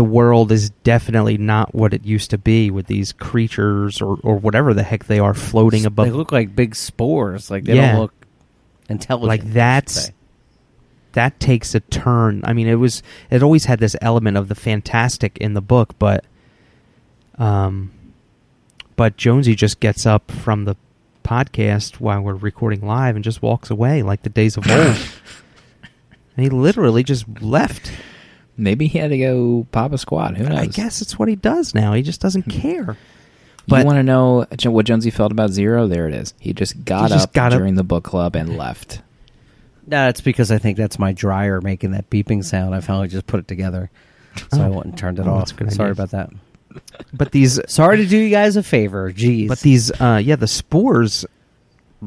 the world is definitely not what it used to be with these creatures or, or whatever the heck they are floating above. They look like big spores. Like they Yeah. don't look intelligent. like that's that takes a turn. I mean, it was it always had this element of the fantastic in the book, but um, but Jonesy just gets up from the podcast while we're recording live and just walks away like the days of old. and he literally just left. Maybe he had to go pop a squat. Who knows? I guess it's what he does now. He just doesn't care. you But want to know what Jonesy felt about Zero? There it is. He just got He just up got up. during the book club and left. No, it's because I think that's my dryer making that beeping sound. I finally just put it together, so I Oh. went and turned it Oh, off. that's good Sorry idea. about that. but these Sorry to do you guys a favor. Jeez. But these, uh, yeah, the spores,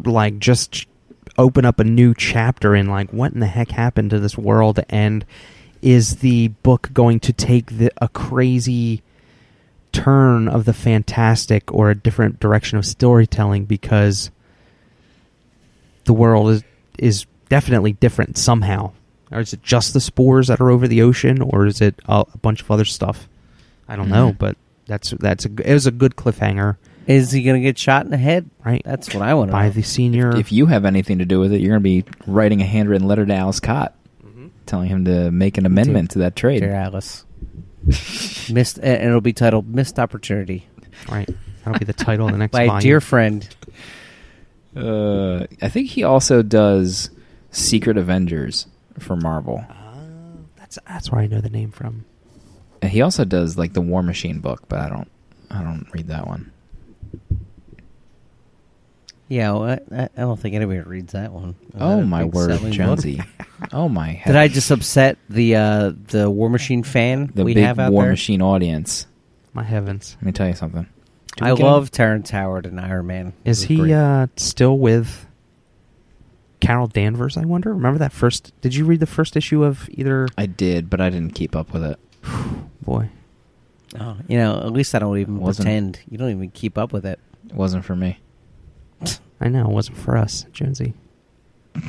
like, just open up a new chapter in, like, what in the heck happened to this world? And is the book going to take the, a crazy turn of the fantastic or a different direction of storytelling because the world is is definitely different somehow? Or is it just the spores that are over the ocean, or is it a, a bunch of other stuff? I don't know, Mhm. but that's that's a, g- it was a good cliffhanger, is he going to get shot in the head? right? That's what I want to by know. the senior. If you have anything to do with it, you're going to be writing a handwritten letter to Ales Kot, Mm-hmm. Telling him to make an amendment to that trade. Dear Alice. Missed, and it'll be titled "Missed Opportunity" right, that'll be the title of the next by a volume. dear friend. Uh, I think he also does Secret Avengers for Marvel. That's that's where I know the name from. And he also does like the War Machine book, but I don't I don't read that one. Yeah, well, I, I I don't think anybody reads that one. Oh that my word, Jonesy. oh my Did I just upset the uh, the War Machine fan the we big have out War there? Machine audience. My heavens, Let me tell you something. Do I love him? Terrence Howard and Iron Man. is he uh, still with Carol Danvers? I wonder. Remember that first? Did you read the first issue of either? I did, but I didn't keep up with it. Boy, Oh, you know, at least I don't even Wasn't- pretend. You don't even keep up with it. It wasn't for me. I know it wasn't for us, Jonesy.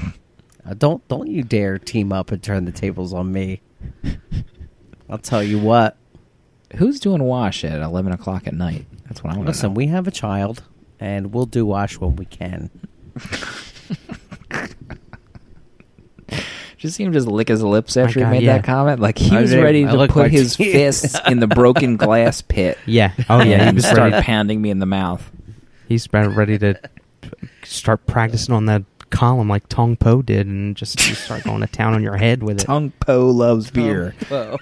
Uh, don't don't you dare team up and turn the tables on me. I'll tell you what. Who's doing wash at eleven o'clock at night? That's what I want to Listen, know. we have a child, and we'll do wash when we can. just see him just lick his lips after God, he made yeah. that comment. Like he I was did- ready I to put like- his fists in the broken glass pit. Yeah. Oh yeah. He was started ready. pounding me in the mouth. He's about ready to start practicing on that column like Tong Po did, and just you start going to town on your head with it. Tong Po loves beer.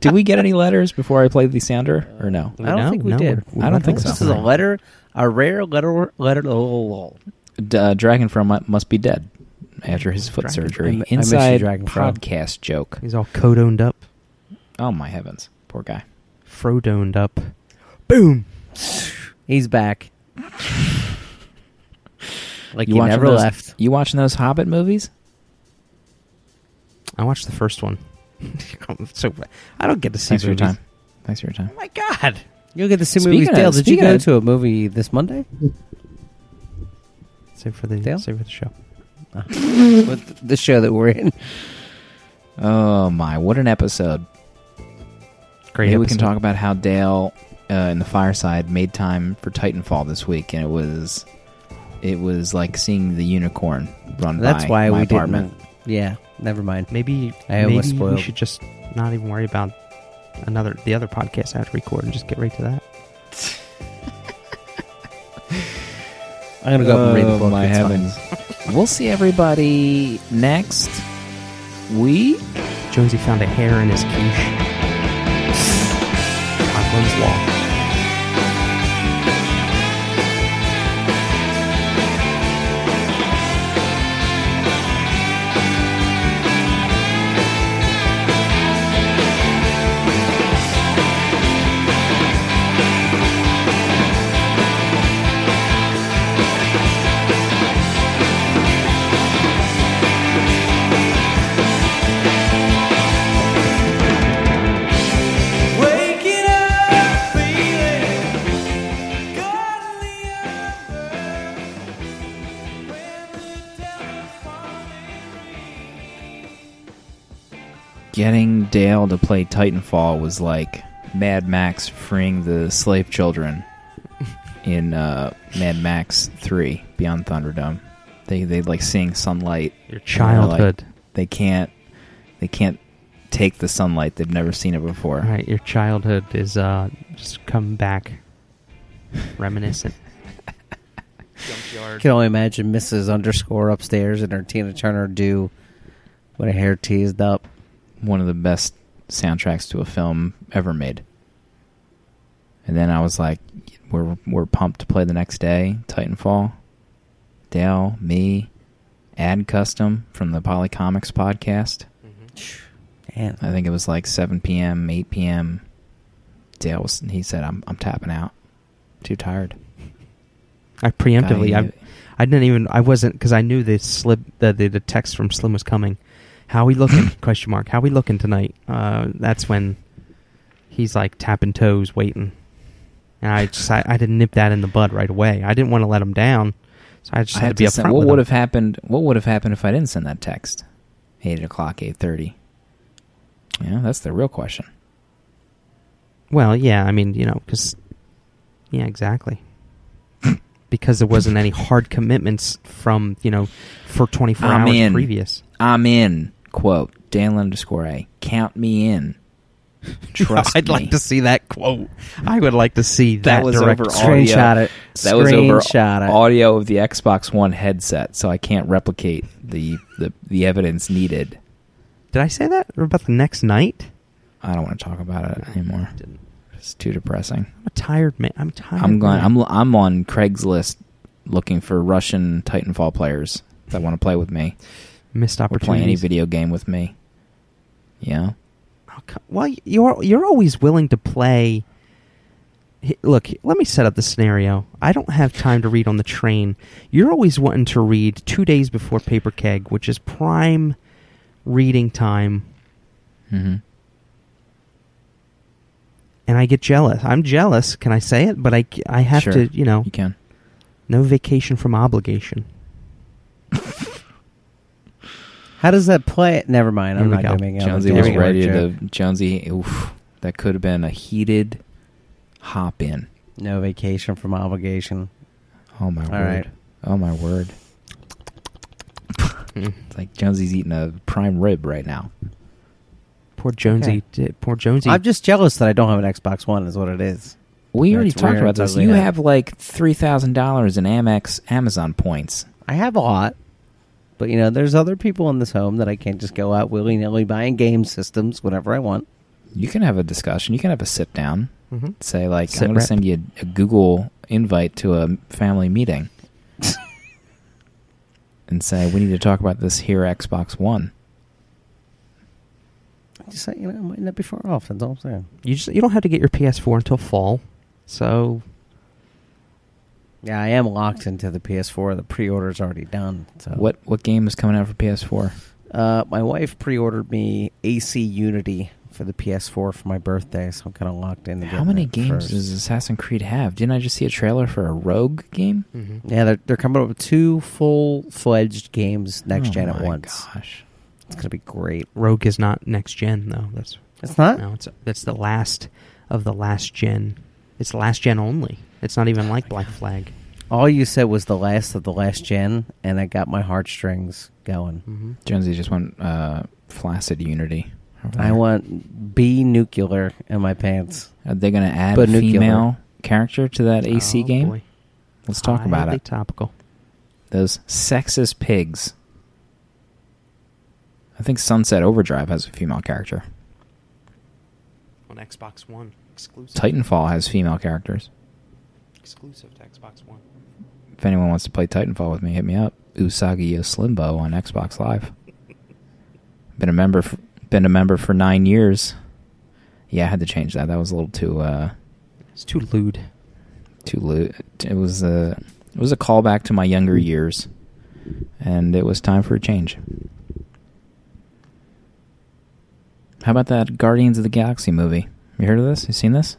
Did we get any letters before I played the sounder, or no? I don't No, think we no, did. we're- we're I don't think so. This is a letter, a rare letter. Letter. Oh, D- uh, Dragon From Mu- must be dead after his foot Dragon- I surgery. mi- I miss you, Inside Dragon From. podcast joke. He's all codoned up, Oh my heavens, poor guy. Frodoned up. Boom. he's back. Like You he watching never those, left. You watching those Hobbit movies? I watched the first one. so I don't get to see Thanks for your time. Thanks for your time. Oh my god. You'll get to see Speaking movies. of- Dale, did you go of- to a movie this Monday? Save for the Dale? save for the show. With the show that we're in. Oh my, what an episode! Great. Maybe we can talk about how Dale uh, in the fireside made time for Titanfall this week, and it was it was like seeing the unicorn run That's by why my we apartment. didn't. Yeah, never mind. Maybe I almost maybe spoiled. we should just not even worry about another the other podcast I have to record and just get right to that. I'm gonna go up and read the Oh, book. my It's heavens. we'll see everybody next week. Jonesy found a hair in his quiche. Conklin's Law. Dale to play Titanfall was like Mad Max freeing the slave children in uh, Mad Max Three: Beyond Thunderdome. They they like seeing sunlight. Your and they're like- childhood. they can't they can't take the sunlight. They've never seen it before. Right, your childhood is uh just come back reminiscent. backyard. can only imagine Mrs. Underscore upstairs and her Tina Turner do with a hair teased up. One of the best soundtracks to a film ever made. And then I was like, we're we're pumped to play the next day. Titanfall, Dale, me, Ad Custom from the Polycomics podcast. Mm-hmm. Man, I think it was like 7 p.m., 8 p.m. Dale was. He said, "I'm I'm tapping out. Too tired." I preemptively, I, I didn't even, I wasn't because I knew the slip, the, the the text from Slim was coming. How we looking? question mark. How we looking tonight? Uh, that's when he's like tapping toes, waiting. And I just, I, I didn't nip that in the bud right away. I didn't want to let him down, so I just I had, had to be upfront what would have happened? What would have happened if I didn't send that text? Eight o'clock, eight thirty. Yeah, that's the real question. Well, yeah, I mean, you know, because yeah, exactly. because there wasn't any hard commitments from you know for 24 I'm hours in. previous. I'm in. Quote Dan underscore A. Count me in. Trust I'd me. like to see that quote. I would like to see that, That was direct over Screenshot audio. it. That was over Screenshot it. audio of the Xbox One headset, so I can't replicate the, the, the evidence needed. Did I say that about the next night? I don't want to talk about it anymore. It's too depressing. I'm a tired man. I'm tired. I'm going. man. I'm I'm on Craigslist looking for Russian Titanfall players that want to play with me missed or play any video game with me. Yeah. Oh, well, you're you're always willing to play. Look, let me set up the scenario. I don't have time to read on the train. You're always wanting to read two days before Paper Keg, which is prime reading time, hmm and I get jealous. I'm jealous. Can I say it? But I, I have Sure. to, you know, You can. no vacation from obligation. How does that play? Never mind. I'm not go. going to make it. Jonesy was ready to. Jonesy, oof, that could have been a heated hop in. No vacation from obligation. Oh my All word. right. Oh my word. It's like Jonesy's eating a prime rib right now. Poor Jonesy. di- Poor Jonesy. I'm just jealous that I don't have an Xbox One. Is what it is. We already That's talked about and this. You have like three thousand dollars in Amex Amazon points. I have a lot, but you know, there's other people in this home that I can't just go out willy nilly buying game systems whenever I want. You can have a discussion. You can have a sit down. Mhm. Say like, Sit I'm going to send you a, a Google invite to a family meeting, and say we need to talk about this here Xbox One. Just say, you know, it might not be far off. That's all I'm saying. You just you don't have to get your PS4 until fall. So Yeah, I am locked into the PS4. The pre-order's already done. So What what game is coming out for PS4? Uh, my wife pre-ordered me AC Unity for the PS4 for my birthday, so I'm kind of locked in. to How many games first. does Assassin's Creed have? Didn't I just see a trailer for a Rogue game? Yeah, they're they're coming up with two full-fledged games next Oh gen at once. Oh my once. Gosh. It's gonna be great. Rogue is not next gen though. That's It's not. no. It's that's the last of the last gen. It's last gen only. It's not even like Black Flag. All you said was the last of the last gen, and it got my heartstrings going. Mm-hmm. Jonesy just went uh, flaccid Unity. I want B nuclear in my pants. Are they going to add But a nuclear. female character to that AC Oh, game? boy. Let's talk about it. Topical. Those sexist pigs. I think Sunset Overdrive has a female character. On Xbox One, exclusive. Titanfall has female characters. Exclusive to Xbox One. If anyone wants to play Titanfall with me, hit me up. Usagi Slimbo on Xbox Live. Been a member. For, been a member for nine years. Yeah, I had to change that. That was a little too uh, It's too lewd. too lewd. It was a it was a callback to my younger years, and it was time for a change. How about that Guardians of the Galaxy movie? You heard of this? You seen this?